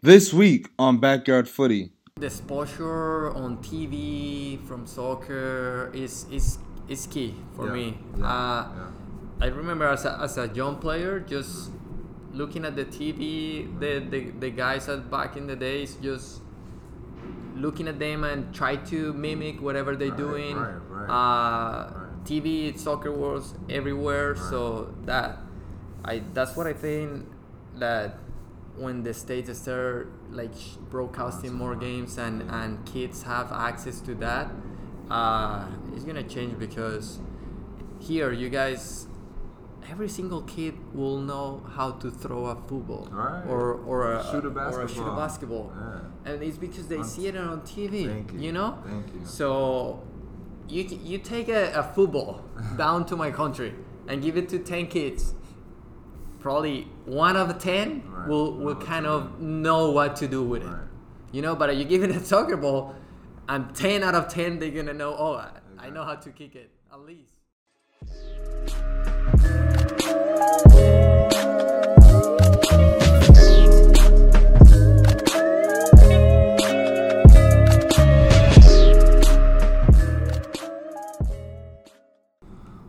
This week on Backyard Footy. The exposure on TV from soccer is is is key for Yeah, me. yeah, uh, yeah. I remember as a, as a young player, just looking at the TV, the, the, the guys that back in the days, just looking at them and try to mimic whatever they're Right, doing. right, right, Uh, right. TV, soccer was everywhere, so that I that's what I think that when the states start like broadcasting more games and and kids have access to that, uh, it's gonna change because here you guys every single kid will know how to throw a football Right. or or a, Shoot a or a shoot a basketball. basketball Yeah. and it's because they On- see it on TV Thank you. know Thank you. so you you take a, a football down to my country and give it to 10 kids probably one of the 10 Right. will will of kind 10. of know what to do with it you know but you give it a soccer ball and 10 out of 10 they're gonna know oh I, I know how to kick it at least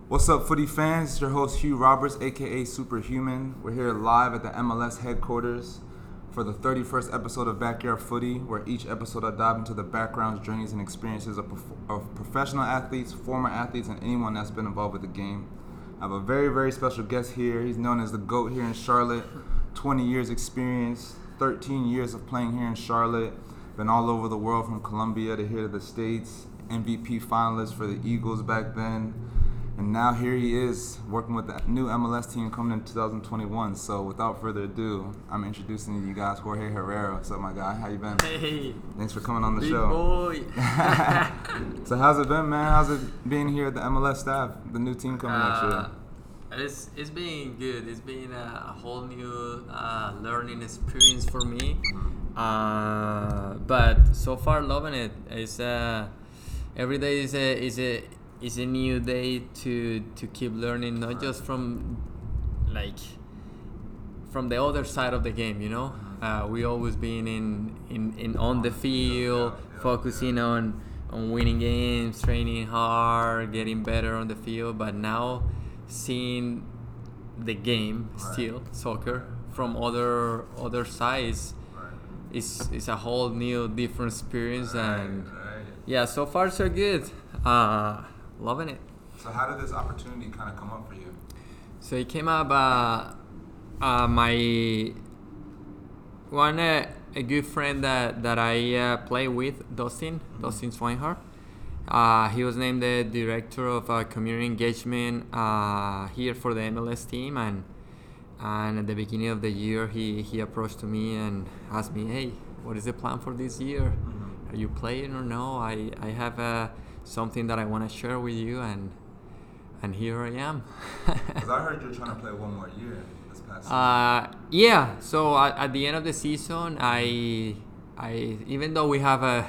What's up, footy fans? It's your host Hugh Roberts, aka Superhuman. We're here live at the MLS headquarters for the 31st episode of Backyard Footy, where each episode I dive into the backgrounds, journeys, and experiences of, prof- of professional athletes, former athletes, and anyone that's been involved with the game. I have a very, very special guest here. He's known as the GOAT here in Charlotte. 20 years experience, 13 years of playing here in Charlotte. Been all over the world from Colombia to here to the States. MVP finalist for the Eagles back then. And now here he is working with the new MLS team coming in 2021. So without further ado, I'm introducing you guys Jorge Herrera. What's up, my guy? How you been? hey Thanks for coming on the big show. boy so how's it been, man? How's it being here at the MLS staff? The new team coming next year. Uh, It's it's been good. It's been a, a whole new uh, learning experience for me. Uh, but so far, loving it. It's uh, every day is a is a is a new day to to keep learning, not just from like from the other side of the game. You know, uh, we always been in in, in on the field, focusing on on winning games, training hard, getting better on the field. But now, seeing the game still soccer from other other sides is is a whole new different experience and yeah so far so good. Uh loving it. So how did this opportunity kind of come up for you? so it came up uh, uh my one uh, a good friend that that I uh, play with Dustin Dustin Swinehart. Uh, he was named the director of uh, community engagement uh, here for the MLS team and and at the beginning of the year he, he approached to me and asked me hey what is the plan for this year? Are you playing or no? I, I have uh, something that I want to share with you and and here I am. Because I heard you're trying to play one more year this past uh, yeah so at, at the end of the season I I even though we have a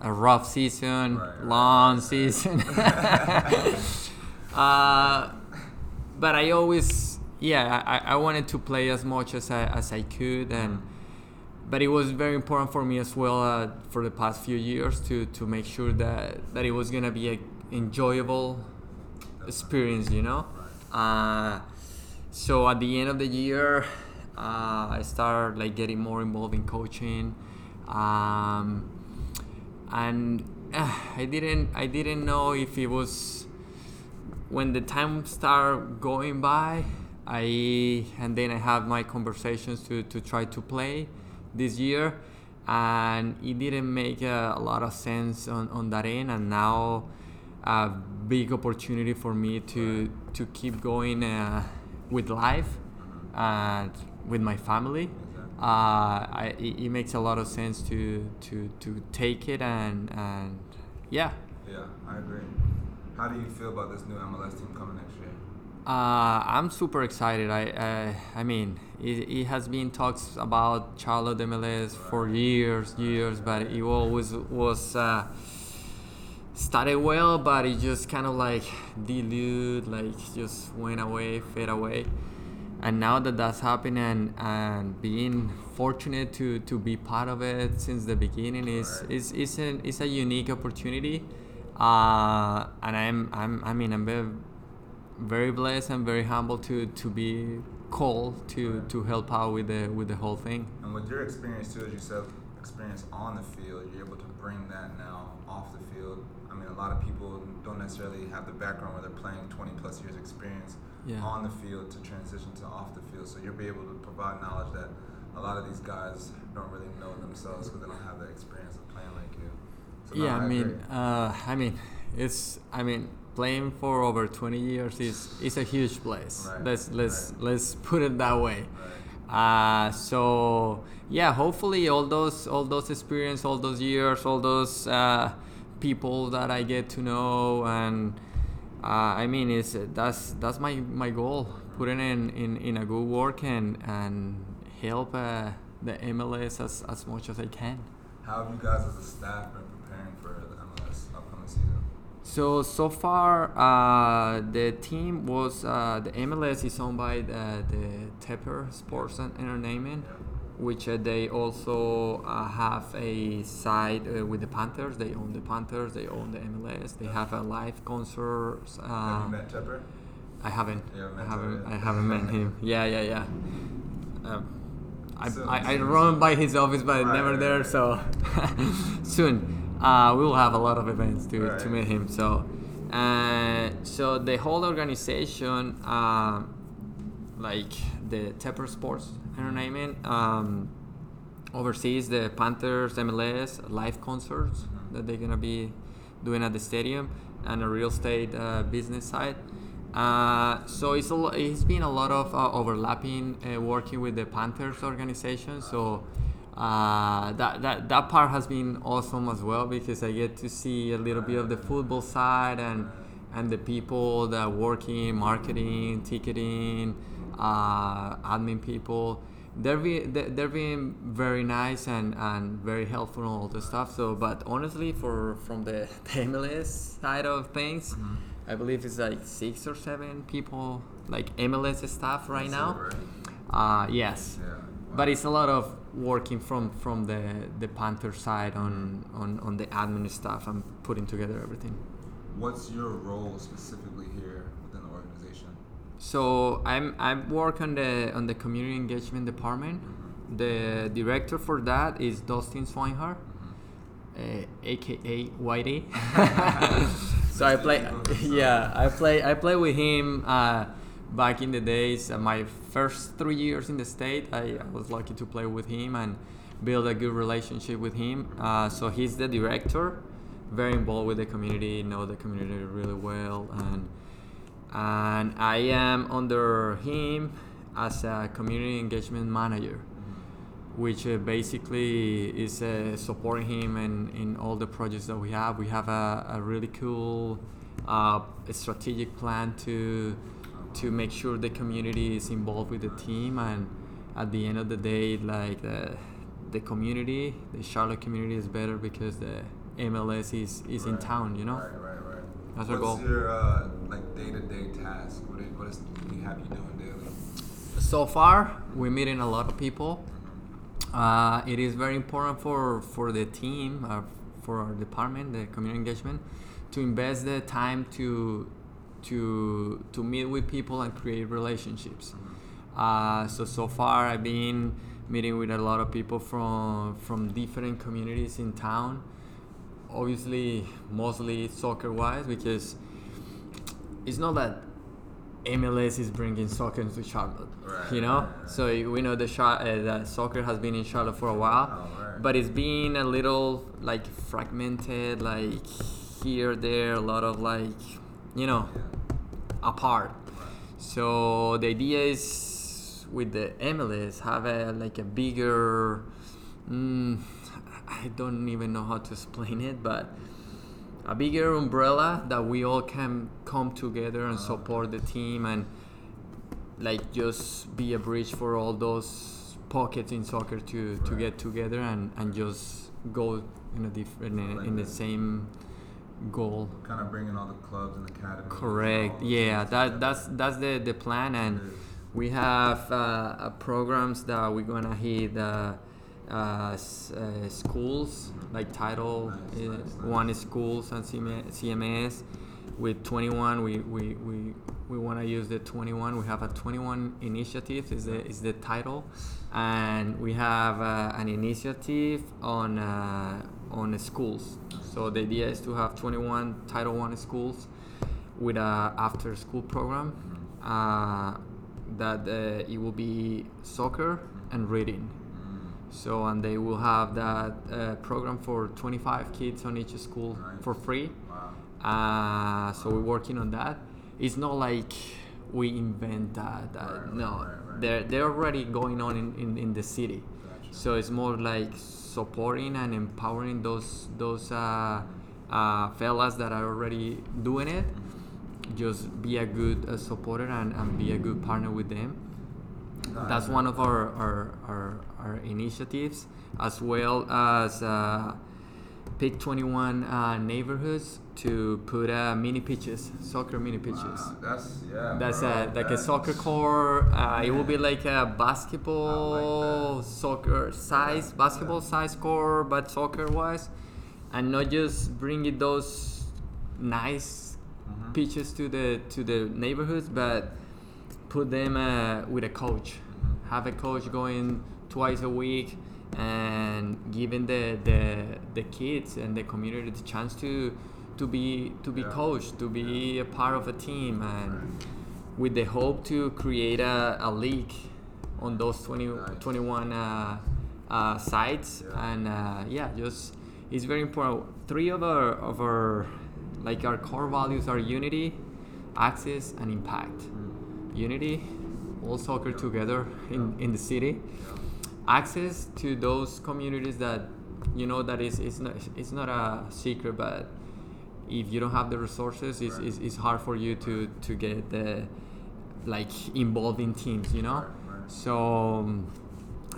a rough season Right, long right. season. Uh, but I always yeah I, I wanted to play as much as I, as I could and but it was very important for me as well uh, for the past few years to, to make sure that, that it was gonna be a enjoyable experience you know? Uh, so at the end of the year uh, I started like getting more involved in coaching um, and uh, I didn't I didn't know if it was when the time started going by I and then I have my conversations to, to try to play this year and it didn't make uh, a lot of sense on, on that end and now a big opportunity for me to to keep going uh, with life and with my family uh, I, it, makes a lot of sense to to, to take it and and yeah yeah, I agree. How do you feel about this new MLS team coming next year? Uh, I'm super excited. I uh, I mean, it, it has been talks about Charlotte MLS for years, years, but it always was uh, started well, but it just kind of like dilute, like just went away, fade away. And now that that's happening and, being fortunate to, to be part of it since the beginning. is is is a it's a unique opportunity, uh, and I'm I'm I mean I'm very, very blessed and very humble to to be called to Right. to help out with the with the whole thing. And with your experience too, as you said, experience on the field, you're able to bring that now off the field. I mean, a lot of people don't necessarily have the background where they're playing 20 plus years experience Yeah. on the field to transition to off the field. So you'll be able to provide knowledge that a lot of these guys don't really know themselves because they don't have the experience of playing like you. So yeah, I mean, uh, I mean, it's I mean, playing for over 20 years is is a huge place. Right, Let's let's right. let's put it that way. Right. Uh, so yeah, hopefully all those all those experience, all those years, all those uh, people that I get to know, and uh, I mean, it's that's that's my my goal. Putting in, in, in a good work and and help uh, the MLS as, as much as I can. How have you guys as a staff been preparing for the MLS upcoming season? So so far, uh, the team was uh, the MLS is owned by the, the Tepper Sports and Entertainment, which uh, they also uh, have a side uh, with the Panthers. They own the Panthers. They own the MLS. They have a live concert. have Uh, you met Tepper? I haven't. Haven't I haven't. Tepper I haven't met him. Yeah, yeah, yeah. Um, I, Soon, I, I run by his office, but Right, never right, there. right. So soon, uh, we will have a lot of events to, to meet him. So, uh, so the whole organization, um, like the Tepper Sports Entertainment, um, oversees the Panthers MLS live concerts that they're gonna be doing at the stadium and a real estate uh, business side. Uh, so it's a lo- it's been a lot of uh, overlapping uh, working with the Panthers organization. So uh, that, that that part has been awesome as well because I get to see a little bit of the football side and and the people that work in marketing, ticketing, uh, admin people. They're, be, they're being very nice and, and very helpful and all the stuff. So, but honestly, for from the, the MLS side of things, Mhm. I believe it's like six or seven people, like MLS staff right That's now. right? Uh, yes, Yeah. but it's a lot of working from from the the Panther side on on on the admin stuff and putting together everything. What's your role specifically here within the organization? So I'm I work on the on the community engagement department. The director for that is Dustin Swinehart, uh, aka Whitey. so I play, yeah, I play I play with him. Uh, back in the days, uh, my first three years in the state, I, I was lucky to play with him and build a good relationship with him. Uh, so he's the director, very involved with the community, know the community really well, and and I am under him as a community engagement manager, which uh, basically is uh, supporting him in, in all the projects that we have. We have a, a really cool uh, strategic plan to to make sure the community is involved with the team and at the end of the day like the, the community the charlotte community is better because the mls is, is in town you know Right, right, right. That's our What's goal. your uh, like day-to-day task? What is, what is we have you doing daily? so far we're meeting a lot of people uh, it is very important for for the team uh, for our department the community engagement to invest the time to to to meet with people and create relationships uh, so so far i've been meeting with a lot of people from from different communities in town obviously mostly soccer wise because it's not that MLS is bringing soccer to Charlotte, Right, you know. right, right. So we know the Char- uh, that soccer has been in Charlotte for a while, Oh, but it's been a little like fragmented, like here, there, a lot of like, you know, Yeah. Apart. Right. So the idea is with the MLS have a like a bigger. Mm, I don't even know how to explain it, but a bigger umbrella that we all can come together and support the team and like just be a bridge for all those pockets in soccer to, to Right. get together and, and just go in a different in, in the same goal. Kind of bringing all the clubs and academies. and Correct. those Yeah, that that's that's the the plan, and We have uh, uh, programs that we're gonna hit uh, uh, s- uh, schools like title Nice, uh, nice, nice. one is schools and CM- CMS. With 21, we we, we, we want to use the 21. We have a 21 initiative is the is the title, and we have uh, an initiative on uh, on schools. So the idea is to have 21 Title One schools with a after school program uh, that uh, it will be soccer and reading. So and they will have that uh, program for 25 kids on each school Nice. for free. Wow. Uh, so we're working on that. It's not like we invent that. that Right, no, right, right. they're they're already going on in, in, in the city. Gotcha. So it's more like supporting and empowering those those uh, uh, fellas that are already doing it. Just be a good uh, supporter and, and be a good partner with them. That's one of our our, our, our initiatives, as well as uh, pick 21 uh, neighborhoods to put uh, mini pitches, soccer mini pitches. Wow, that's yeah. That's bro, a, like a soccer court. Uh, it will be like a basketball, that. soccer size, Yeah, basketball yeah. size court, but soccer wise, and not just bringing those nice Mhm. pitches to the to the neighborhoods, but put them uh, with a coach. Mhm. Have a coach going twice a week and giving the, the the kids and the community the chance to to be to be Yeah. coached, to be Yeah. a part of a team, and Right. with the hope to create a, a league on those 20, Nice. 21 uh, uh, sites Yeah. and uh, yeah just it's very important three of our of our like our core values are unity access and impact Mm. unity all soccer together in, in the city. Access to those communities that you know that is it's not it's not a secret but if you don't have the resources it's, Right. it's, it's hard for you to to get the like involved in teams you know Right, right. so um,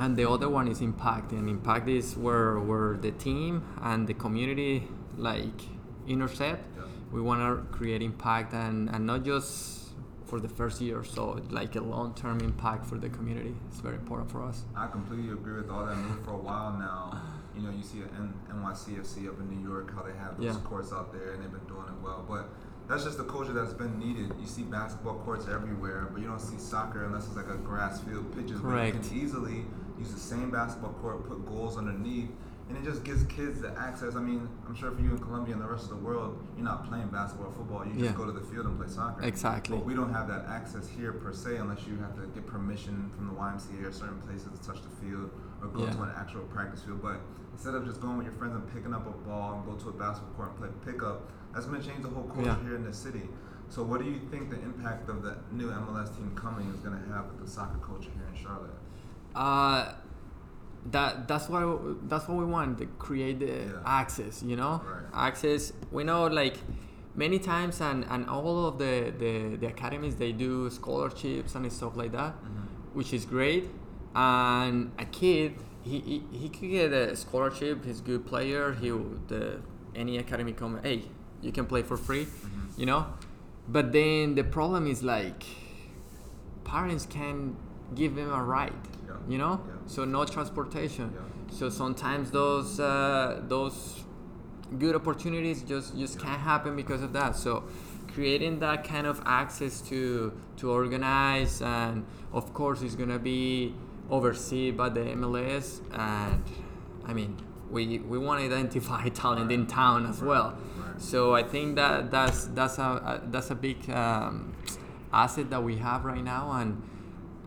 and the other one is impact and impact is where where the team and the community like intercept Yeah. we want to create impact and and not just for the first year or so like a long-term impact for the community it's very important for us I completely agree with all that. I mean, for a while now, you know, you see N- NYCFC up in New York, how they have those Yeah. courts out there, and they've been doing it well. But that's just the culture that's been needed. You see basketball courts everywhere, but you don't see soccer unless it's like a grass field pitches. But you can easily use the same basketball court, put goals underneath, and it just gives kids the access. I mean, I'm sure for you in Colombia and the rest of the world, you're not playing basketball or football. You just Yeah. go to the field and play soccer. Exactly. But we don't have that access here per se unless you have to get permission from the YMCA or certain places to touch the field or go Yeah. to an actual practice field. But instead of just going with your friends and picking up a ball and go to a basketball court and play pickup, that's going to change the whole culture Yeah. here in the city. So, what do you think the impact of the new MLS team coming is going to have with the soccer culture here in Charlotte? uh that that's what that's what we want to create the Yeah. access you know Right. access we know like many times and and all of the the, the academies they do scholarships and stuff like that which is great and a kid he, he, he could get a scholarship he's a good player he the any academy come hey you can play for free Mhm. you know but then the problem is like parents can give him a ride Yeah. you know Yeah. So no transportation Yeah. so sometimes those uh, those good opportunities just just Yeah. can't happen because of that so creating that kind of access to to organize and of course it's gonna be overseen by the MLS and I mean we we want to identify talent in town as well Right. so I think that that's that's a, a that's a big um, asset that we have right now and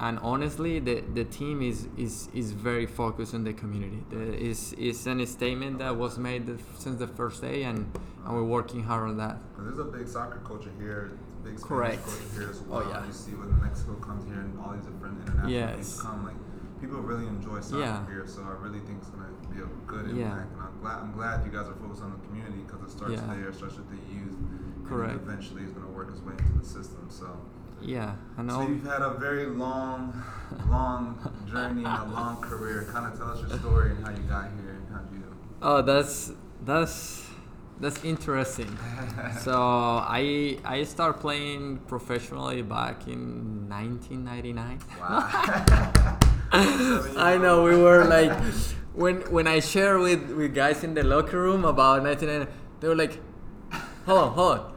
and honestly the, the team is, is is very focused on the community the, is is an statement that was made since the first day and, and we're working hard on that there's a big soccer culture here, big Spanish Correct. culture here as well. Oh, well. yeah. You see when Mexico comes here and all these different international Yes. teams come, like people really enjoy soccer Yeah. here. So I really think it's gonna be a good impact. Yeah. And I'm glad I'm glad you guys are focused on the community because it starts Yeah. there, starts with the youth, and Correct. then eventually it's gonna work its way into the system. So. Yeah and So all, you've had a very long, long journey and a long career. Kind of tell us your story and how you got here and how you. oh that's that's that's interesting. so I I started playing professionally back in 1999. Wow. I know we were like when when I share with with guys in the locker room about 1999, they were like, hold on, hold on.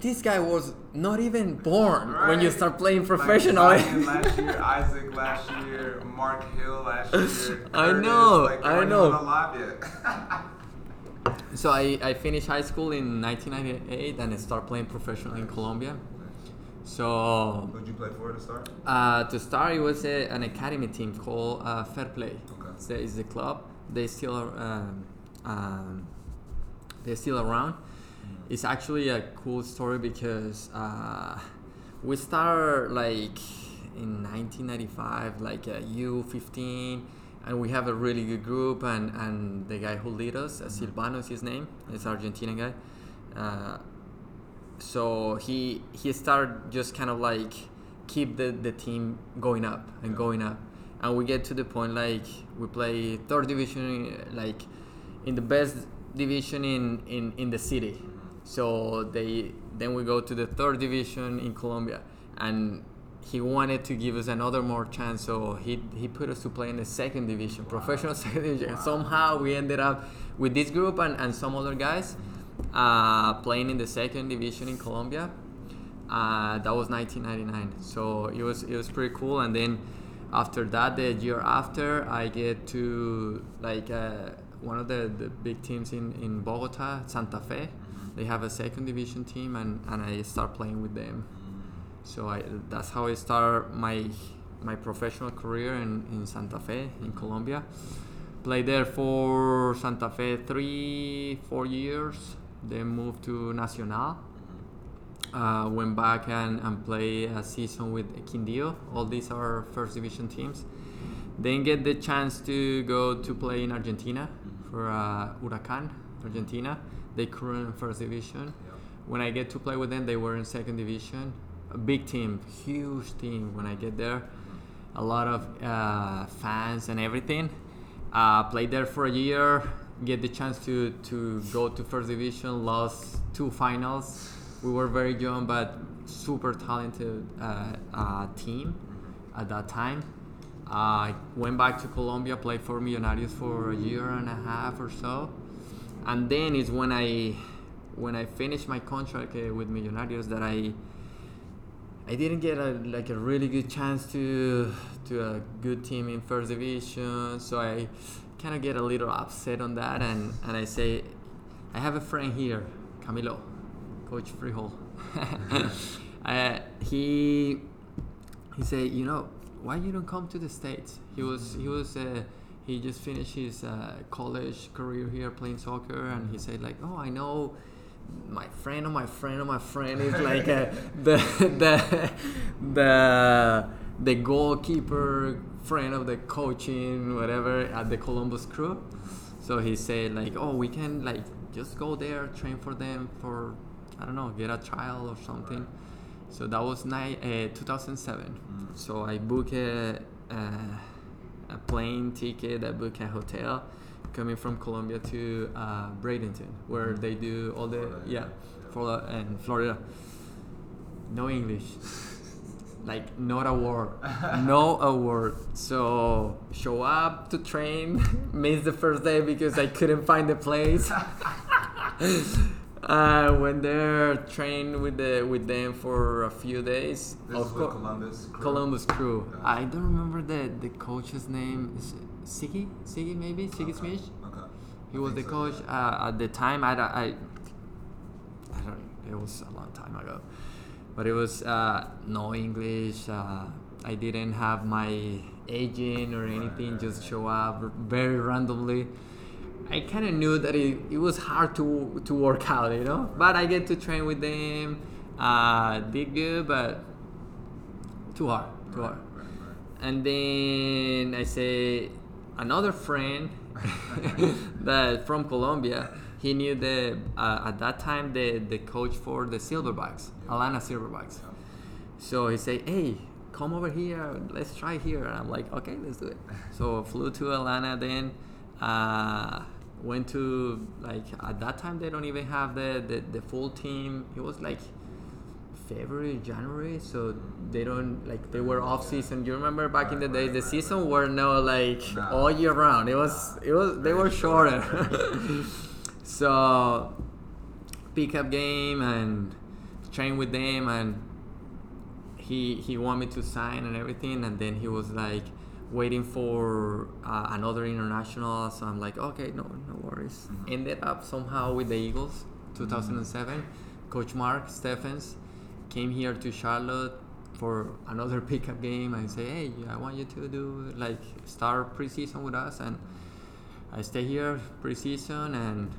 This guy was not even born when you start playing professionally. Zion last year, Isaac last year, Mark Hill last year. I know, like, I know. alive yet. So I, I finished high school in 1998 and I started playing professionally in Colombia. So Who'd you play for to start? uh, to start, it was a, an academy team called uh, Fair Play. Okay. So it's the club. They still are, um, um, they're still around. It's actually a cool story because uh, we started like in 1995, like a U15, and we have a really good group. And, and the guy who lead us, uh, Silvano is his name, is Argentinian guy. Uh, so he he started just kind of like keep the, the team going up and going up and we get to the point like we play third division like in the best division in, in, in the city so they then we go to the third division in colombia and he wanted to give us another more chance so he, he put us to play in the second division professional second division And somehow we ended up with this group and, and some other guys uh, playing in the second division in Colombia. Uh, that was 1999. So it was it was pretty cool. And then after that, the year after, I get to like uh, one of the, the big teams in, in Bogota, Santa Fe. They have a second division team, and, and I start playing with them. So I, that's how I start my my professional career in, in Santa Fe in Colombia. Played there for Santa Fe three, four years. Then moved to Nacional. Uh, went back and, and play a season with Quindío. All these are first division teams. Then get the chance to go to play in Argentina for uh, Huracan, Argentina. They current in first division. When I get to play with them, they were in second division. A big team, huge team. When I get there, a lot of uh, fans and everything. Uh, played there for a year. Get the chance to to go to first division. Lost two finals. We were very young, but super talented uh, uh, team at that time. I went back to Colombia, played for Millonarios for a year and a half or so, and then it's when I when I finished my contract uh, with Millonarios that I I didn't get a like a really good chance to to a good team in first division, so I kind of get a little upset on that, and and I say, I have a friend here, Camilo, Coach Freehold. uh, he he said, you know, why you don't come to the states? He was he was uh, he just finished his uh, college career here playing soccer, and he said like, oh, I know my friend of my friend of my friend is like uh, the the the the goalkeeper friend of the coaching whatever at the Columbus Crew. So he said like, oh, we can like just go there, train for them for I don't know, get a trial or something. So that was ni- uh, 2007. So I booked a, a, a plane ticket, I booked a hotel coming from Colombia to uh, Bradenton, where they do all the Florida, yeah, yeah. Florida and Florida. No English, like not a word, no a word. So show up to train, miss the first day because I couldn't find the place. uh, went there, trained with the with them for a few days. This Of with Columbus. Crew? Columbus Crew. Okay. I don't remember the the coach's name. Is Sigi? Sigi maybe? Sigi Okay. Schmid? Okay. He I was the so, coach yeah. uh, at the time. I, I, I don't. It was a long time ago, but it was uh, no English. Uh, I didn't have my agent or anything. right, just right. show up very randomly. I kind of knew that it, it was hard to to work out, you know. But I get to train with them. Uh, did good, but too hard. Too Right, hard. right, right. And then I say another friend that from Colombia. He knew the uh, at that time the the coach for the Silverbacks, Yeah. Atlanta Silverbacks. So he said, "Hey, come over here. Let's try here." And I'm like, "Okay, let's do it." So flew to Atlanta. Then uh, went to like at that time they don't even have the, the, the full team. It was like February, January, so they don't like they were off season. You remember back in the day, the season were no like all year round. It was it was they were shorter. so pickup game and train with them and he he wanted me to sign and everything and then he was like waiting for uh, another international so i'm like okay no no worries. Mhm. ended up somehow with the eagles 2007 coach mark steffens came here to charlotte for another pickup game and say hey i want you to do like start preseason with us. And i stay here preseason and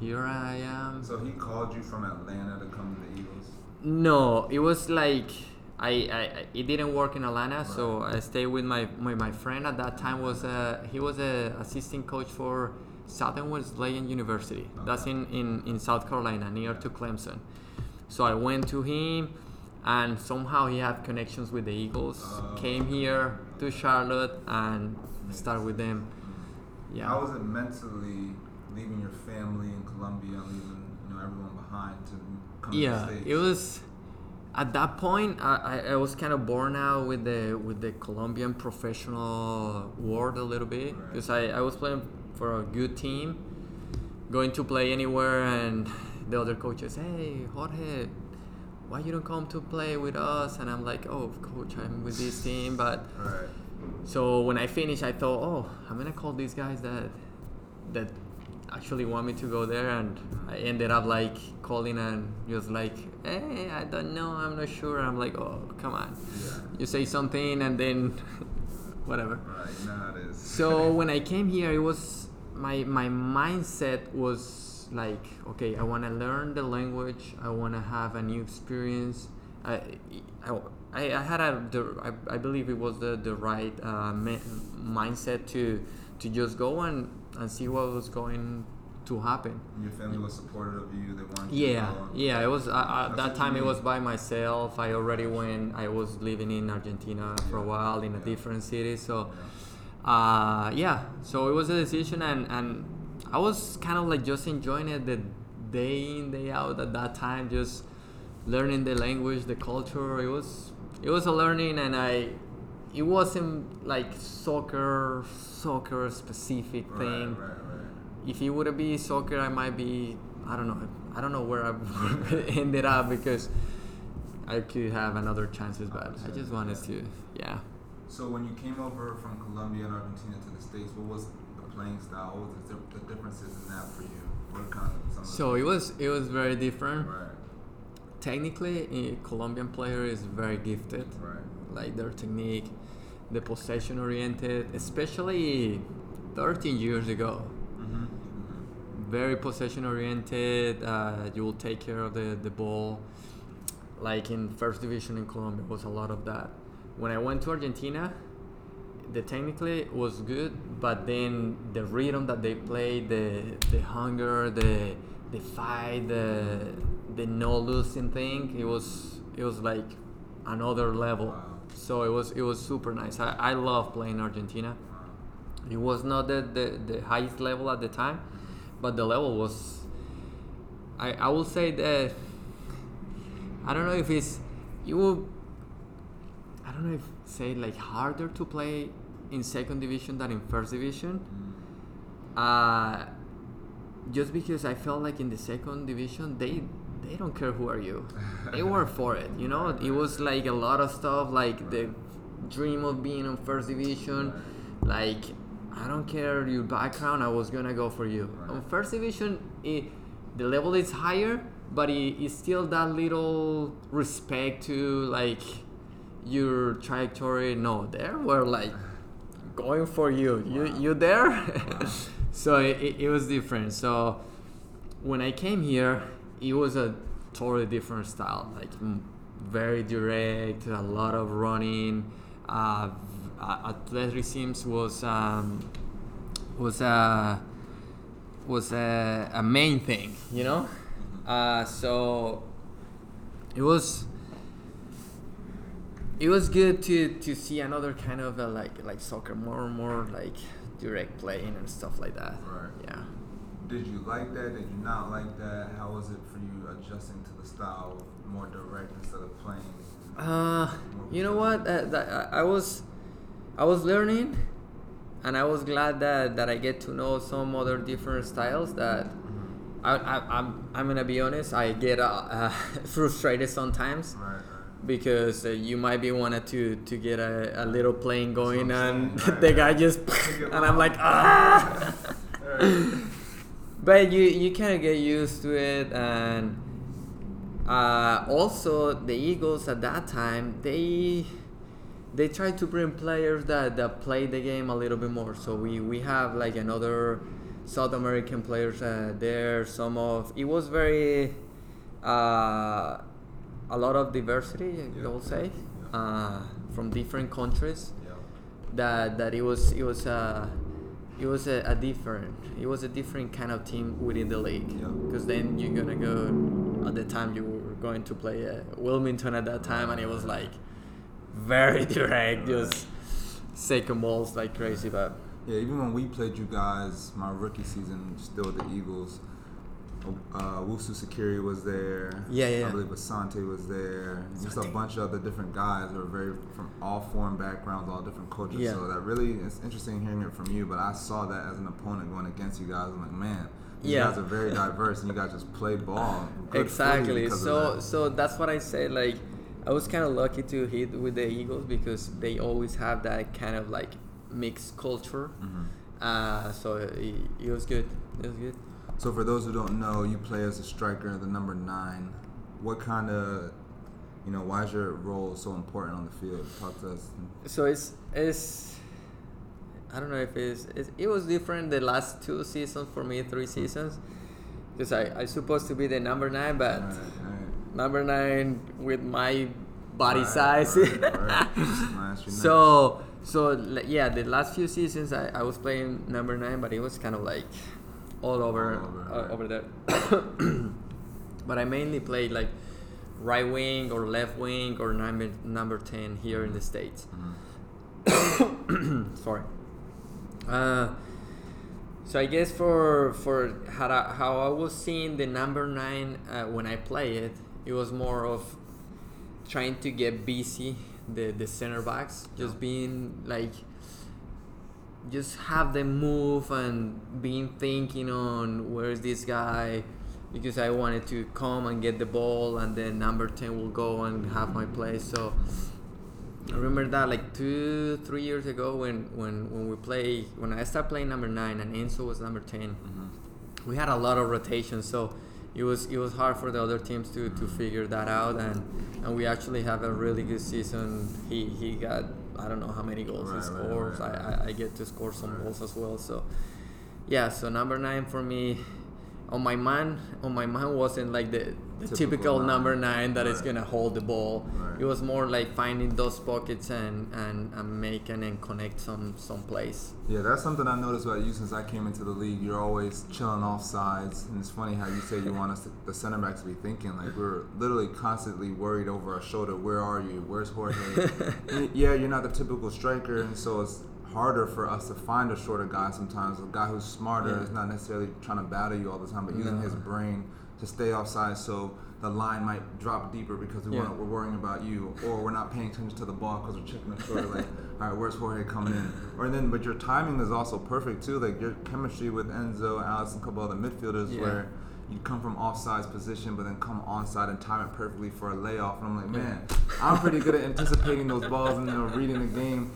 here i am. So he called you from Atlanta to come to the Eagles. no, it was like I, I it didn't work in Atlanta, so I stayed with my my, my friend at that time was uh, he was a assistant coach for Southern Wesleyan University. That's in, in, in South Carolina, near to Clemson. So I went to him, and somehow he had connections with the Eagles. Oh. Came here to Charlotte and started with them. Yeah. How was it mentally leaving your family in Colombia, leaving you know everyone behind to come to yeah the States? it was at that point I, I, was kind of born out with the with the colombian professional world a little bit Right. because I, I was playing for a good team going to play anywhere and the other coaches hey jorge why you don't come to play with us and i'm like oh coach i'm with this team but Right. so when I finished, I thought, oh, I'm gonna call these guys that that actually want me to go there, and I ended up like calling and just like, hey, I don't know, I'm not sure. I'm like, oh, come on, Yeah. you say something and then whatever. Right. You it is. So when I came here, it was my my mindset was like, okay, I want to learn the language. I want to have a new experience. I, I, I had a, the, I, I believe it was the, the right uh, mi- mindset to to just go and, and see what was going to happen. your family was supportive of you. They wanted Yeah, to yeah. It was uh, that time. It was by myself. I already went. I was living in Argentina for a while in a yeah. different city. So, Yeah. uh, yeah. So it was a decision, and and I was kind of like just enjoying it the day in day out at that time, just learning the language, the culture. It was it was a learning, and I. It wasn't like soccer, soccer specific thing Right. Right. if it would be soccer, I might be. I don't know. I don't know where I ended up because I could have another chances, but I just wanted to. Yeah. So when you came over from Colombia and Argentina to the States, what was the playing style? What was the, di- the differences in that for you? What are kind of some of So it was it was very different. Right. Technically, a Colombian player is very gifted. Right. Like their technique, the possession oriented, especially 13 years ago. Mm-hmm. very possession oriented. Uh, you will take care of the, the ball. Like in first division in Colombia was a lot of that. When I went to Argentina, the technically was good, but then the rhythm that they played, the the hunger, the the fight, the the no losing thing, it was it was like another level. Wow. So it was it was super nice. I, I love playing Argentina. It was not the, the, the highest level at the time, but the level was. I, I will say that. I don't know if it's. You will. I don't know if say like harder to play in second division than in first division. Uh, just because I felt like in the second division they they don't care who are you. they were for it, you know. It was like a lot of stuff like the dream of being on first division, like I don't care your background, I was gonna go for you. Right. On first division, it, the level is higher, but it, it's still that little respect to like your trajectory. No, there were like going for you. You you there? Wow. so it, it, it was different. So when I came here, it was a totally different style. Like mm, very direct, a lot of running. Uh, uh, athleticism was um, was a was a, a main thing, you know. Uh, so it was it was good to to see another kind of uh, like like soccer more and more like direct playing and stuff like that. Right. Yeah. Did you like that? Did you not like that? How was it for you adjusting to the style of more direct instead of playing? Uh, you know what? Uh, that, I, was, I was learning, and I was glad that, that I get to know some other different styles. That I, I I'm I'm gonna be honest. I get uh, uh, frustrated sometimes Right, right. because uh, you might be wanted to to get a, a little plane going, and right, the right. guy just and I'm like ah. But you you kind of get used to it and uh, also the eagles at that time they they try to bring players that, that play the game a little bit more so we we have like another south american players uh, there some of it was very uh, a lot of diversity Yeah. i say Yeah. uh, from different countries Yeah. that that it was it was a it was a, a different it was a different kind of team within the league Yeah. because then you're gonna go at the time you were going to play uh, Wilmington at that time and it was like very direct just second balls like crazy but Yeah, even when we played you guys, my rookie season, still the Eagles, uh, Wusu Sakiri was there. Yeah, yeah, I believe Asante was there. Just a bunch of other different guys who are very from all foreign backgrounds, all different cultures. Yeah. So that really it's interesting hearing it from you. But I saw that as an opponent going against you guys. I'm like, man, these Yeah. guys are very diverse, and you guys just play ball. exactly so that. so that's what i say like i was kind of lucky to hit with the eagles because they always have that kind of like mixed culture Mhm. uh, so it, it was good it was good So for those who don't know, you play as a striker, the number nine. What kind of, you know, why is your role so important on the field? Talk to us. so it's it's I don't know if it's, it's it was different the last two seasons for me three seasons because I I supposed to be the number nine but Alright, alright. number nine with my body Right, size right, right. Nice, so so yeah the last few seasons I, I was playing number nine but it was kind of like all over All over, uh, over there. But I mainly played like right wing or left wing or number number 10 here in the states. Mhm. sorry. Uh, so I guess for for how I, how I was seeing the number nine uh, when I play it, it was more of trying to get busy the the center backs, just being like just have them move and being thinking on where's this guy because I wanted to come and get the ball and then number 10 will go and have my place. So I remember that like two three years ago when when when we play when I started playing number 9 and Enzo was number 10 Mhm. we had a lot of rotation. So it was it was hard for the other teams to, to figure that out and and we actually have a really good season. He he got I don't know how many goals Right, he right, scores. right, I, I I get to score some goals as well. So yeah so number nine for me on my mind on my mind wasn't like the, the Typical typical, number nine that is Right. gonna hold the ball Right. it was more like finding those pockets and and, and making and connect some some plays Yeah, that's something I noticed about you since I came into the league. You're always chilling off sides, and it's funny how you say you want us, to, the center back to be thinking like we're literally constantly worried over our shoulder. Where are you? Where's Jorge? Yeah, you're not the typical striker, and so it's harder for us to find a shorter guy sometimes. A guy who's smarter Yeah. is not necessarily trying to battle you all the time, but using No. his brain to stay offside so the line might drop deeper because we Yeah. we're worrying about you, or we're not paying attention to the ball because we're checking the shoulder. Like, all right, where's Jorge coming in? Or then, but your timing is also perfect too. Like your chemistry with Enzo, Alex, and a couple other midfielders, Yeah. where you come from offside position, but then come onside and time it perfectly for a layoff. And I'm like, man, I'm pretty good at anticipating those balls and you know, reading the game,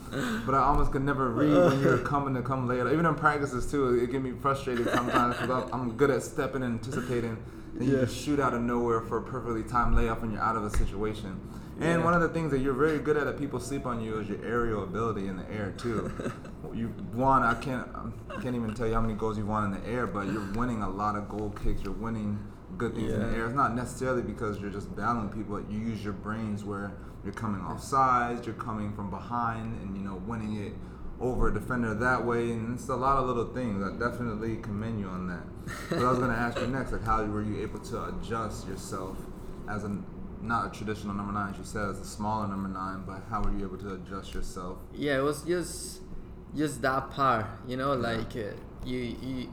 but I almost could never read when you're coming to come it. Even in practices too, it get me frustrated sometimes because I'm good at stepping and anticipating. Then you Yeah. just shoot out of nowhere for a perfectly timed layoff and you're out of a situation. And Yeah. one of the things that you're very good at that people sleep on you is your aerial ability in the air too. you won. I can't. I can't even tell you how many goals you won in the air, but you're winning a lot of goal kicks. You're winning good things in the air. It's not necessarily because you're just battling people. You use your brains where you're coming off sides, you're coming from behind, and you know winning it over a defender that way. And it's a lot of little things. I definitely commend you on that. But I was going to ask you next, like how were you able to adjust yourself as a not a traditional number nine, as you said, as a smaller number nine, but how were you able to adjust yourself? yeah it was just just that part, you know, like uh, you you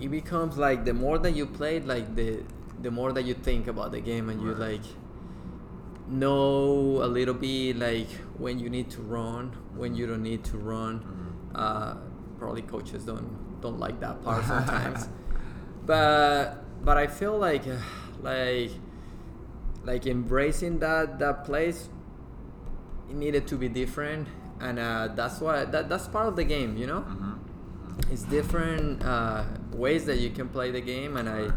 it becomes like the more that you play, it, like the the more that you think about the game and you like know a little bit like when you need to run, when you don't need to run. Mm-hmm. Uh, probably coaches don't don't like that part sometimes, but but I feel like uh, like like embracing that that place it needed to be different and uh, that's why that, that's part of the game you know Mm-hmm. it's different uh, ways that you can play the game and i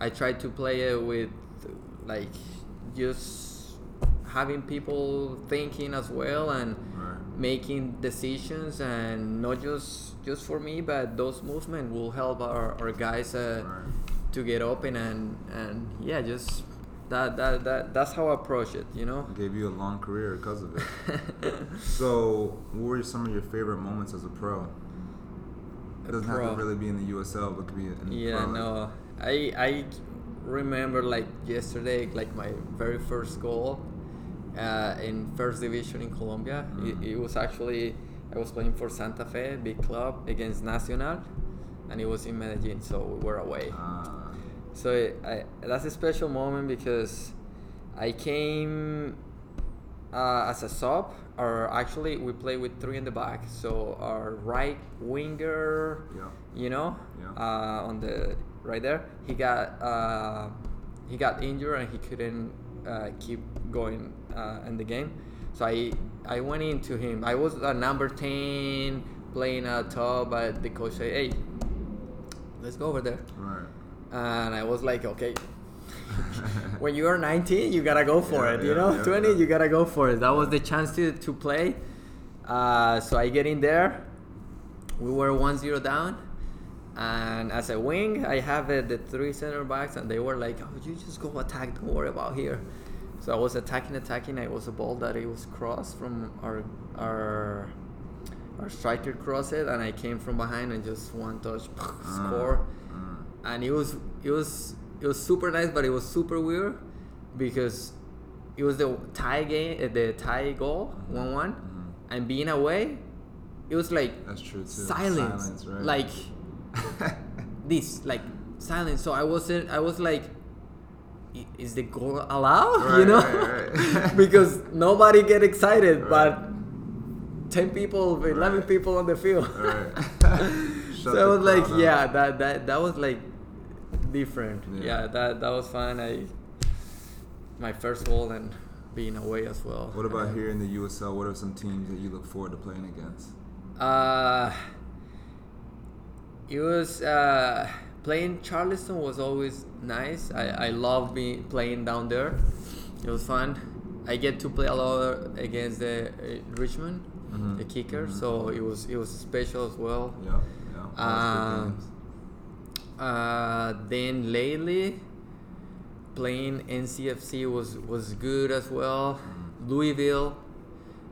i try to play it with like just having people thinking as well and Right. making decisions and not just just for me but those movements will help our, our guys uh, Right. to get open and and yeah just that, that that that's how I approach it you know Gave you a long career because of it. so, what were some of your favorite moments as a pro? It doesn't have to really be in the USL, but it could be in yeah pro. no I I remember like yesterday like my very first goal uh, in first division in Colombia Mm. it, it was actually I was playing for Santa Fe big club against Nacional and it was in Medellin so we were away Ah, So it, I, that's a special moment because I came uh, as a sub, or actually we play with three in the back. So our right winger, yeah. you know, Yeah. uh, on the right there, he got uh, he got injured and he couldn't uh, keep going uh, in the game. So I I went into him. I was a number ten playing at top, but the coach said, "Hey, let's go over there." Right. And I was like, okay. when you are 19, you gotta go for Yeah, it. You know, yeah, 20, yeah. you gotta go for it. That was the chance to, to play. Uh, so I get in there. We were 1-0 down, and as a wing, I have uh, the three center backs, and they were like, "Oh, you just go attack. Don't worry about here." So I was attacking, attacking. It was a ball that it was crossed from our our our striker crossed it, and I came from behind and just one touch score Mm. And it was it was it was super nice, but it was super weird because it was the tie game, uh, the tie goal, one one, Mhm. and being away, it was like That's true too. silence, Silence, right? like this, like silence. So I wasn't, I was like, is the goal allowed? you know, right, right. because nobody get excited, Right. but ten people, eleven Right. people on the field. Right. So I was like, yeah, that that that was like different. Yeah. Yeah, that that was fun. I my first goal and being away as well. What about And, here in the USL? What are some teams that you look forward to playing against? Uh, it was uh, playing Charleston was always nice. I I love being playing down there. It was fun. I get to play a lot against the uh, Richmond, Mhm. the kicker. Mhm. So it was it was special as well. Yeah, yeah. Um. Uh, then lately, playing NCFC was was good as well. Mm. Louisville,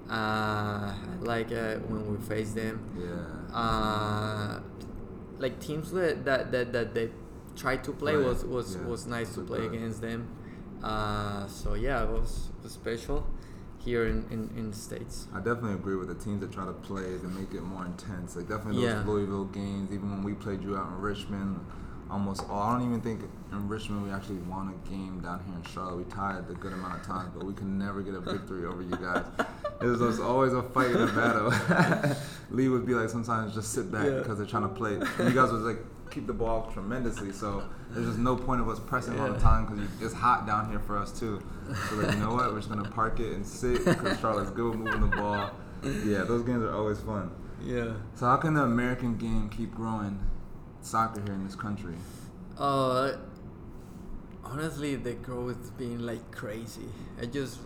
uh, like uh, when we faced them, Yeah. uh, like teams that that that, that they tried to play Right, was was, yeah, was nice to play against them. Uh, so yeah, it was, was special here in, in, in the states. I definitely agree with the teams that try to play to make it more intense. Like definitely those Yeah. Louisville games. Even when we played you out in Richmond, almost all. I don't even think in Richmond we actually won a game down here in Charlotte. We tied a good amount of times, but we could never get a victory over you guys. It was, just always a fight and a battle. Lee would be like sometimes just sit back Yeah. because they're trying to play. And you guys was like keep the ball tremendously. So there's just no point of us pressing all the time because it's hot down here for us too. So like you know what, we're just gonna park it and sit because Charlotte's good with moving the ball. Yeah, those games are always fun. Yeah. So how can the American game keep growing soccer here in this country? Uh, honestly, the growth has been like crazy. I just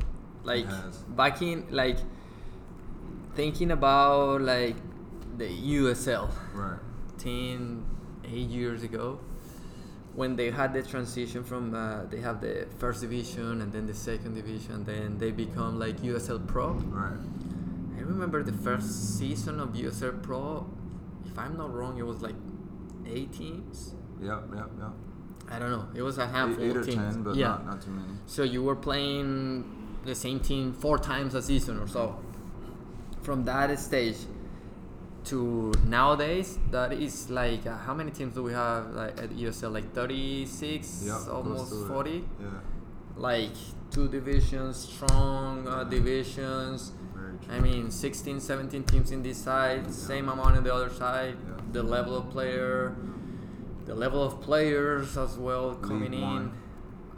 like back in like thinking about like the USL Right. 10, 8 years ago when they had the transition from uh, they have the first division and then the second division then they become like USL Pro. Right. I remember the first season of USL Pro. If I'm not wrong, it was like eight teams. Yep. Yep. Yep. I don't know. It was a Eight, handful eight or of teams. ten, but yeah. not not too many. So you were playing the same team four times a season or so. From that stage, to nowadays that is like uh, how many teams do we have like at USL like 36 Yep, almost 40 Yeah, like two divisions strong uh, divisions. I mean 16 17 teams in this side same amount on the other side. Yeah. the level of player the level of players as well coming League in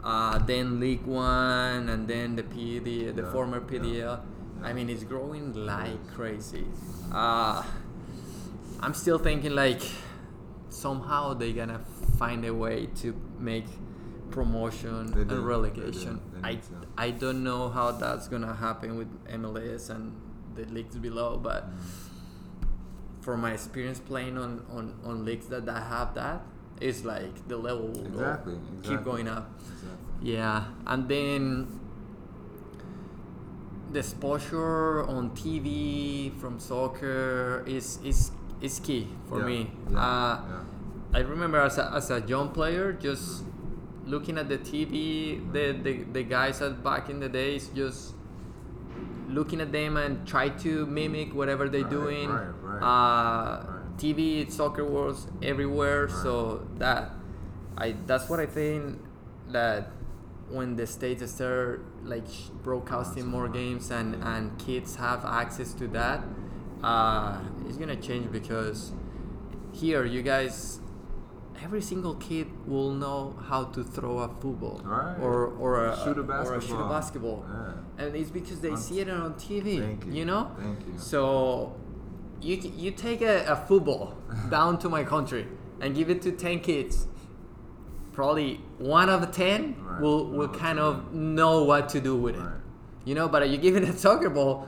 uh, then League One and then the PD the Yeah, former yeah. PDL I mean it's growing like crazy. Uh, I'm still thinking like somehow they're gonna find a way to make promotion and do, they relegation. do, they I. I don't know how that's gonna happen with MLS and the leagues below, but Mm. from my experience playing on, on, on leagues that, that have that, it's like the level will go- Exactly, keep going up. Exactly. Yeah, and then the exposure on TV from soccer is is is key for Yeah, me. yeah, uh, yeah. I remember as a, as a young player, just looking at the TV, the, the, the guys that back in the days, just looking at them and try to mimic whatever they're Right, doing. right, right, Uh. TV, soccer was everywhere, so that I that's what I think that when the states start like broadcasting more games and and kids have access to that, uh, it's gonna change because here you guys every single kid will know how to throw a football Right. or or a, Shoot a or a shoot a basketball. basketball Yeah. and it's because they Un- see it on TV Thank you. know Thank you. so you you take a, a football down to my country and give it to 10 kids probably one of the 10 Right. will will kind 10. of know what to do with it you know but you give it a soccer ball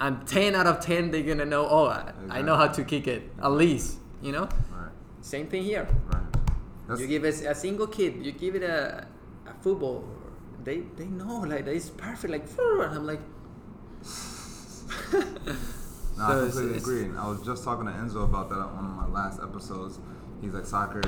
and 10 out of 10 they're gonna know oh I, I know how to kick it at least you know Right. same thing here Right. That's, you give a, a single kid you give it a, a football they they know like is perfect like and i'm like No, I completely it's- agree. And I was just talking to Enzo about that on one of my last episodes. He's like, soccer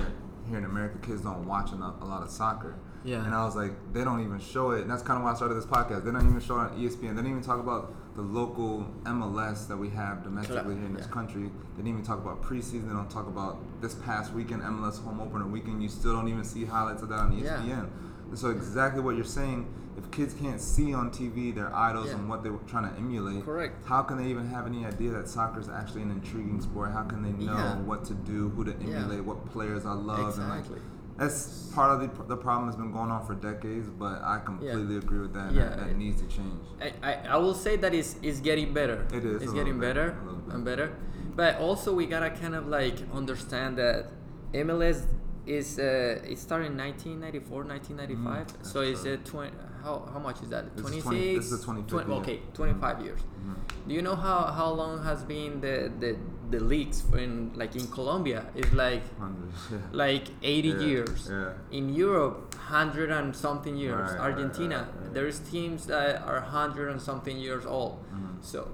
here in America, kids don't watch enough, a lot of soccer. Yeah. And I was like, they don't even show it. And that's kind of why I started this podcast. They don't even show it on ESPN. They don't even talk about the local MLS that we have domestically here in this yeah. country. They didn't even talk about preseason. They don't talk about this past weekend, MLS home opener weekend. You still don't even see highlights of that on E Yeah. ESPN. And so exactly what you're saying, if kids can't see on TV their idols Yeah. and what they're trying to emulate, Correct. how can they even have any idea that soccer is actually an intriguing sport? How can they know what to do, who to emulate, what players I love, and Exactly. like that's part of the, the problem that's been going on for decades. But I completely agree with that. Yeah, that, that it- needs to change. I, I, I will say that it's, it's getting better. It is It's getting bit, better and better. But also we gotta kind of like understand that MLS is uh, it started in 1994, 1995. Mhm, so it's a 20. How, how much is that? 26. 20 this is 20 year. okay, 25 years. Mhm. Do you know how, how long has been the the, the leagues in like in Colombia? It's like Hundreds, yeah. like 80 Yeah, years. yeah. In Europe, 100 and something years. Right, Argentina, right, right. there's teams that are 100 and something years old. Mhm. So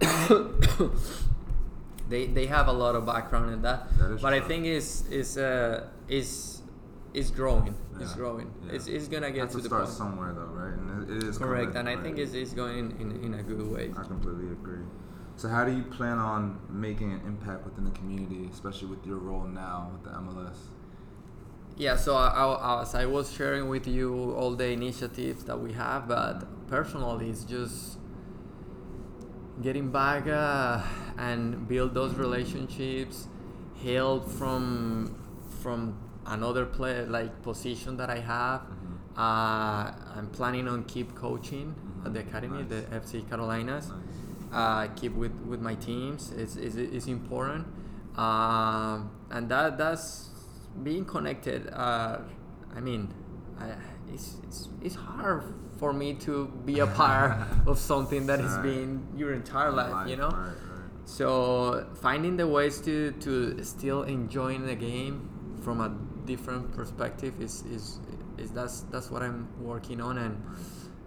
they they have a lot of background in that. That is but I think is is uh is is growing. It's growing. yeah. It's, it's gonna get to to the start point. somewhere though, right? And it, it is Correct, coming, and I right? think it's, it's going in, in a good way. I completely agree. So, how do you plan on making an impact within the community, especially with your role now with the MLS? Yeah, so I, I, as I was sharing with you all the initiatives that we have, but personally, it's just getting back uh, and build those relationships, help from from another play like position that I have. Mhm. Uh, I'm planning on keep coaching at the academy, Nice. the FC Carolinas. Nice. Uh, keep with, with my teams It's, is, is important, um, and that that's being connected. Uh, I mean, I, it's, it's it's hard for me to be a part of something that has Right. been your entire life, you know. Right, right. So finding the ways to, to still enjoying the game from a different perspective is, is, is that's that's what I'm working on and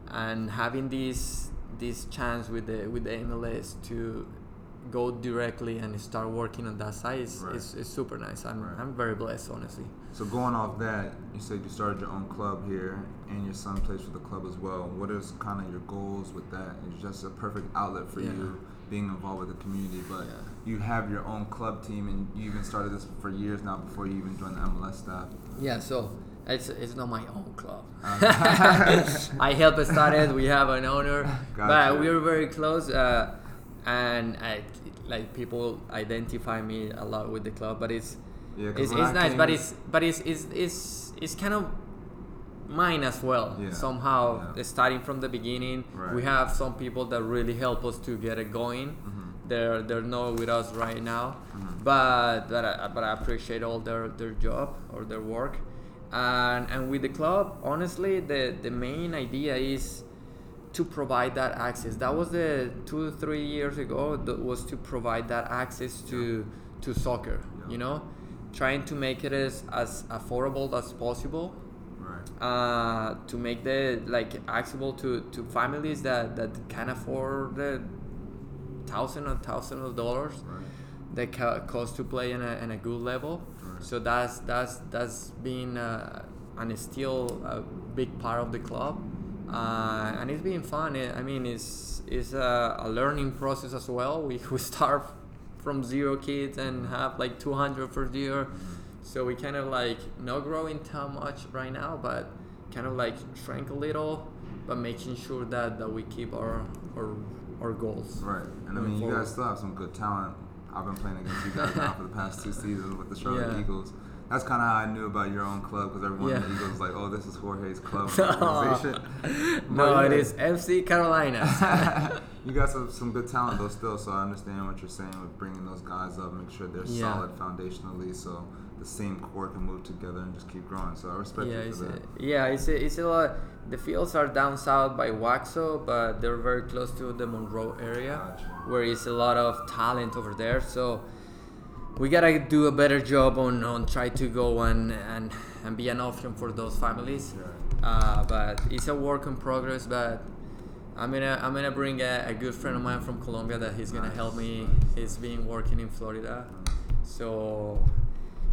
and having this this chance with the with the MLS to go directly and start working on that side is, Right. is, is super nice. I'm, Right. I'm very blessed honestly. So going off that, you said you started your own club here, and your son plays for the club as well. What is kind of your goals with that? It's just a perfect outlet for Yeah. you being involved with the community, but Yeah. you have your own club team, and you even started this for years now before you even joined the MLS staff. Yeah, so it's it's not my own club. Uh, I helped start it. We have an owner, Gotcha. but we're very close. Uh, and I, like people identify me a lot with the club, but it's Yeah, it's, it's nice, came- but it's but it's it's it's, it's kind of mine as well. Yeah, Somehow, yeah. starting from the beginning, Right. we have some people that really help us to get it going. Mhm. They're they're not with us right now, Mhm. but but I, but I appreciate all their their job or their work, and and with the club, honestly, the the main idea is to provide that access. That was the two three years ago. That was to provide that access to to soccer. Yeah. You know, trying to make it as as affordable as possible. Uh, to make the like accessible to, to families that, that can afford the thousand or thousand of dollars Right. that ca- cost to play in a, in a good level. Right. So that's that's that's been uh, and it's still a big part of the club, uh, and it's been fun. I I mean, it's it's a, a learning process as well. We we start from zero kids and have like 200 first year. So we kind of like not growing too much right now, but kind of like shrink a little, but making sure that, that we keep our our, our goals. Right. And I mean, you guys still have some good talent. I've been playing against you guys now for the past two seasons with the Charlotte Yeah. Eagles. That's kind of how I knew about your own club because everyone in the Eagles was like, "Oh, this is Jorge's club No. organization." No, But yeah. is FC Carolina. you got some, some good talent though still, so I understand what you're saying with bringing those guys up, make sure they're Yeah. solid foundationally, so the same core can move together and just keep growing. So I respect yeah, you it's for a, that. yeah, it's a, it's a lot. The fields are down south by Waxhaw, but they're very close to the Monroe area, Gotcha. where is a lot of talent over there. So we gotta do a better job on, on try to go and, and and be an option for those families. Uh, but it's a work in progress. But I'm gonna I'm gonna bring a, a good friend of mine from Colombia that he's gonna help me. He's been working in Florida, so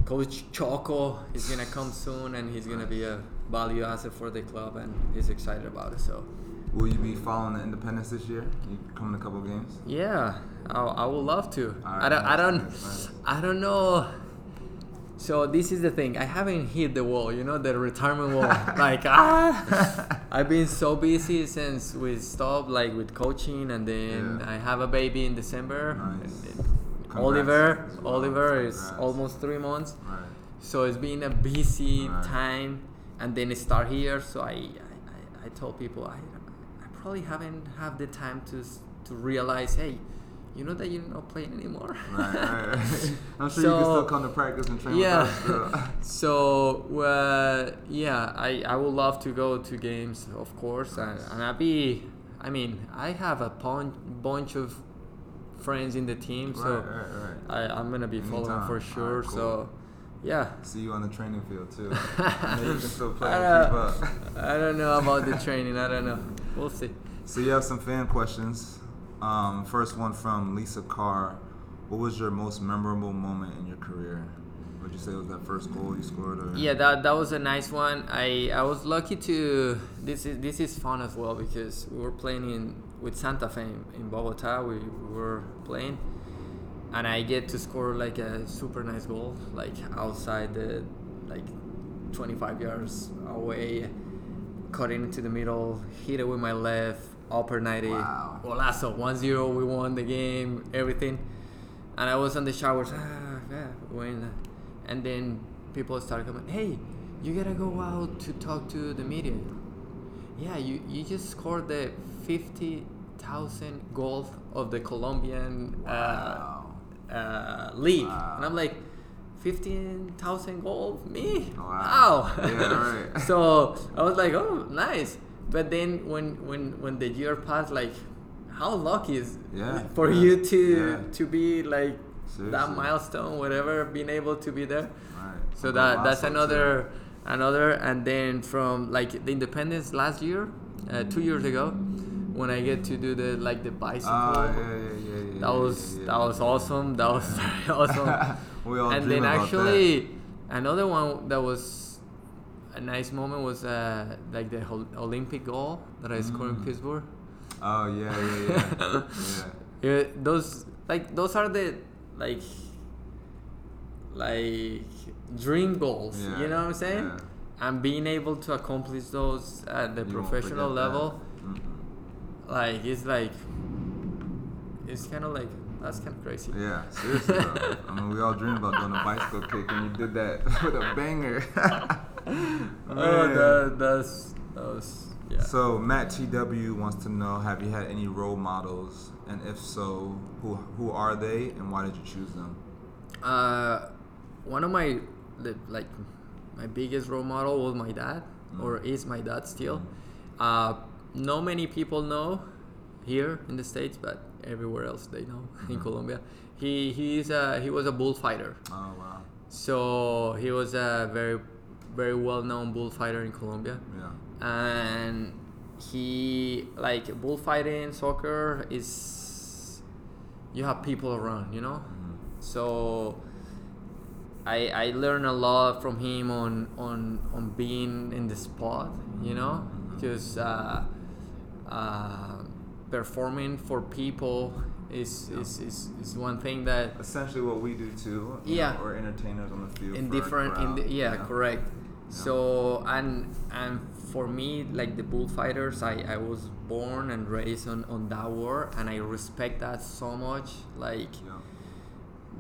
Coach Choco is gonna come soon, and he's gonna be a value asset for the club, and he's excited about it. So Will you be following the Independence this year? You coming a couple games? yeah, I, I would love to. All I don't I don't nice. I don't know. So this is the thing. I haven't hit the wall, you know, the retirement wall. like ah, I've been so busy since we stopped, like with coaching, and then Yeah. I have a baby in December. Nice. Congrats Oliver, well. Oliver is almost three months. Right. So it's been a busy Right. time, and then it start here. So I, I, I, told people I, I probably haven't have the time to to realize, hey, you know that you're not playing anymore. Right, right, right. I'm sure you can still come to practice and train Yeah. with us. still. So uh, yeah, I, I would love to go to games, of course, and, and I be. I mean, I have a pon- bunch of friends in the team, so right, right. I, I'm gonna be following for sure. cool. So yeah, See you on the training field too. Maybe you can still play I don't- up. I don't know about the training. I don't know. We'll see. So you have some fan questions. Um, first one from Lisa Carr. What was your most memorable moment in your career? Would you say it was that first goal you scored? Or? Yeah, that that was a nice one. I I was lucky to. This is this is fun as well because we were playing in with Santa Fe in, in Bogota. We, we were playing, and I get to score like a super nice goal, like outside the like 25 yards away, cut it into the middle, hit it with my left, upper 90. Wow. Golazo, 1-0, we won the game, everything. And I was on the showers, ah, yeah, when, and then people started coming, hey, you gotta go out to talk to the media. Yeah, you, you just scored the 50,000 goal of the Colombian uh, Wow. uh, league. Wow. And I'm like, 15,000 gold? Me? Wow. Yeah, right. so I was like, oh, nice. But then when, when, when the year passed, like, how lucky is Yeah, for yeah, you to to be like that milestone, whatever, being able to be there. Right. So Uncle that that's Lasso, too. another another and then from like the independence last year, uh, two years ago, when I get to do the like the bicycle. Ah, yeah, yeah, yeah, that was that was awesome. That was very awesome. we all and then actually another one that was a nice moment was uh, like the Olympic goal that I scored in Mm. Pittsburgh. Oh yeah, yeah, yeah. yeah. Yeah, those like those are the like like dream goals. Yeah, You know what I'm saying? yeah. And being able to accomplish those at the You professional level. that. Like it's like it's kind of like that's kind of crazy. Yeah, seriously. though. I mean, we all dream about doing a bicycle kick, and you did that with a banger. Oh, Man. that, that's that was yeah. So Matt TW wants to know: Have you had any role models, and if so, who who are they, and why did you choose them? Uh, one of my like my biggest role model was my dad, or Mm. is my dad still. Uh, not many people know here in the states, but everywhere else they know in Mhm. Colombia. He he's a, he was a bullfighter, Oh wow, so he was a very very well known bullfighter in Colombia, yeah, and he like bullfighting soccer is you have people around, you know. Mhm. So I I learned a lot from him on on on being in the spot, you know, Mhm. because uh, uh, performing for people is, Yeah. is, is, is one thing that essentially what we do too. Yeah. know, we're entertainers on the field. in different in the, yeah, know? correct so and and for me like the bullfighters I, I was born and raised on, on that war and I respect that so much like Yeah.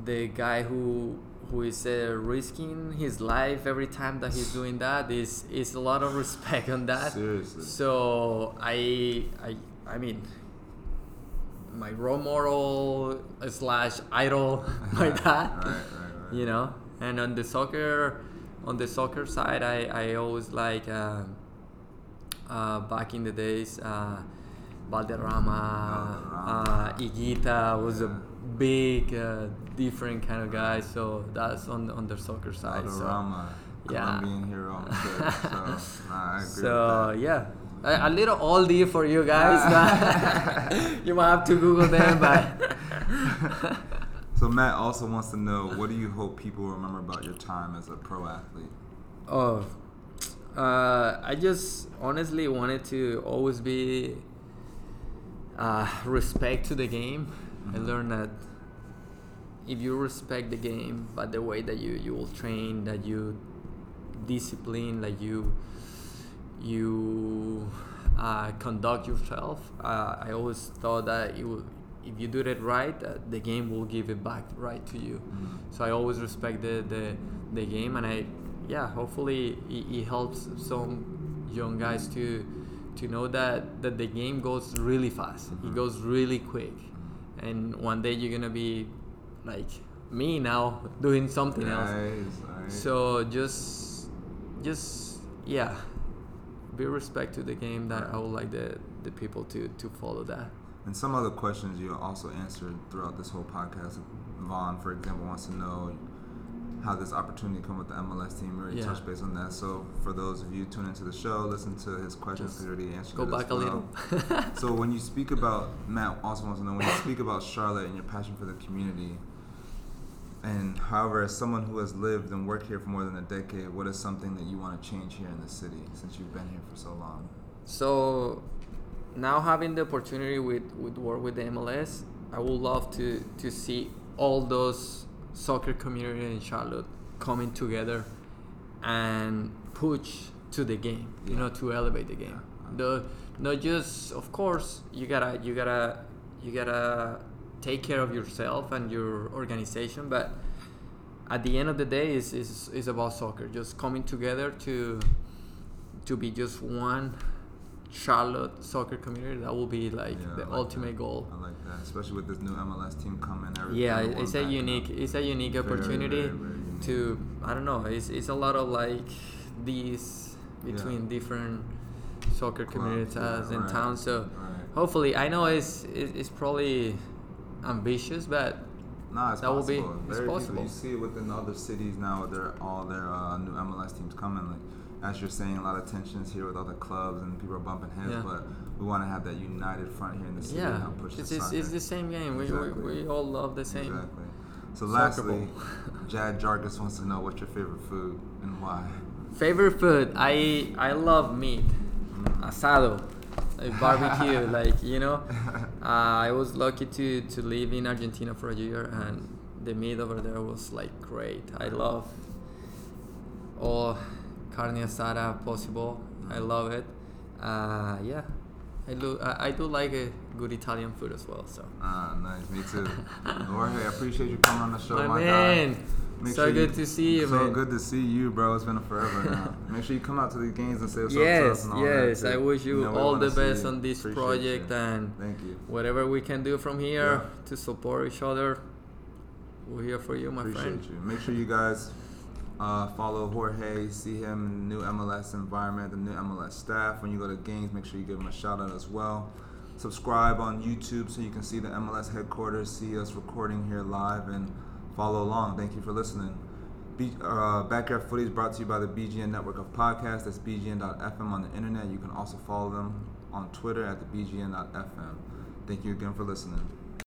the guy who who is uh, risking his life every time that he's doing that is is a lot of respect on that Seriously. so I I I mean my role model slash idol my dad Right, right, right. you know and on the soccer on the soccer side i, I always like uh, uh, back in the days uh, Valderrama, uh, Valderrama. Higuita was a Yeah. Big uh, different kind of guy so that's on on the soccer side so, yeah. Colombian hero. on the field, So, nah, so yeah a, a little oldie for you guys but you might have to google them but So Matt also wants to know what do you hope people remember about your time as a pro athlete? Oh, uh, I just honestly wanted to always be uh, respect to the game. I Mhm. learned that if you respect the game, but the way that you you will train, that you discipline, that you you uh, conduct yourself. Uh, I always thought that if you do it right, uh, the game will give it back right to you. Mhm. So I always respect the, the, the game, and I, yeah, hopefully it, it helps some young guys to to know that, that the game goes really fast. Mhm. It goes really quick, and one day you're gonna be like me now doing something else. Nice, nice. So just, just yeah, be respect to the game. That I would like the the people to to follow that. And some other questions you also answered throughout this whole podcast. Vaughn, for example, wants to know how this opportunity come with the MLS team. We already Yeah. touched base on that. So for those of you tuning into the show, listen to his questions. Just He already answered Go it as back a well. little. So when you speak about Matt also wants to know when you speak about Charlotte and your passion for the community, and however, as someone who has lived and worked here for more than a decade, what is something that you want to change here in the city since you've been here for so long? So now having the opportunity with, with work with the MLS, I would love to, to see all those soccer community in Charlotte coming together and push to the game, you Yeah. know, to elevate the game. The not just of course you gotta you gotta you gotta take care of yourself and your organization, but at the end of the day is is is about soccer, just coming together to to be just one Charlotte soccer community. That will be like Yeah, the like ultimate that. goal. I like that, especially with this new MLS team coming. Everything Yeah, it's a unique up. it's a unique opportunity very, very unique. to I don't know. It's it's a lot of like these Yeah. between different soccer communities yeah, in right, town. So right. hopefully, I know it's it's, probably ambitious, but Nah, it's That will be- possible. it's Very people- possible. You see it within other cities now. They're all their uh, new MLS teams coming. Like as you're saying, a lot of tensions here with other clubs and people are bumping heads. Yeah. But we want to have that united front here in the city and help push it's, the it's, it's the same game. We, Exactly. we, we all love the same. Exactly. So lastly. Jad Jargus wants to know what's your favorite food and why. Favorite food? I I love meat, Mm. asado. a barbecue. like you know, uh, I was lucky to to live in Argentina for a year, and the meat over there was like great. I love all carne asada possible. I love it. Uh, yeah, I do. I, I do like a good Italian food as well. So. Ah, nice. Me too. Jorge, I appreciate you coming on the show, My my, man. guy. Make So sure good to see you, so man. good to see you, bro. It's been forever now. Make sure you come out to the games and say what's up to us Yes, and all that. yes. I wish you know all the best on this Appreciate project you. and Thank you. whatever we can do from here Yeah. to support each other. We're here for you, my Appreciate friend. you. Make sure you guys uh, follow Jorge, see him in the new MLS environment, the new MLS staff. When you go to games, make sure you give him a shout out as well. Subscribe on YouTube so you can see the MLS headquarters, see us recording here live, and follow along. Thank you for listening. B- uh, Backyard Footy is brought to you by the BGN network of podcasts. That's BGN.FM on the internet. You can also follow them on Twitter at the BGN.FM. Thank you again for listening.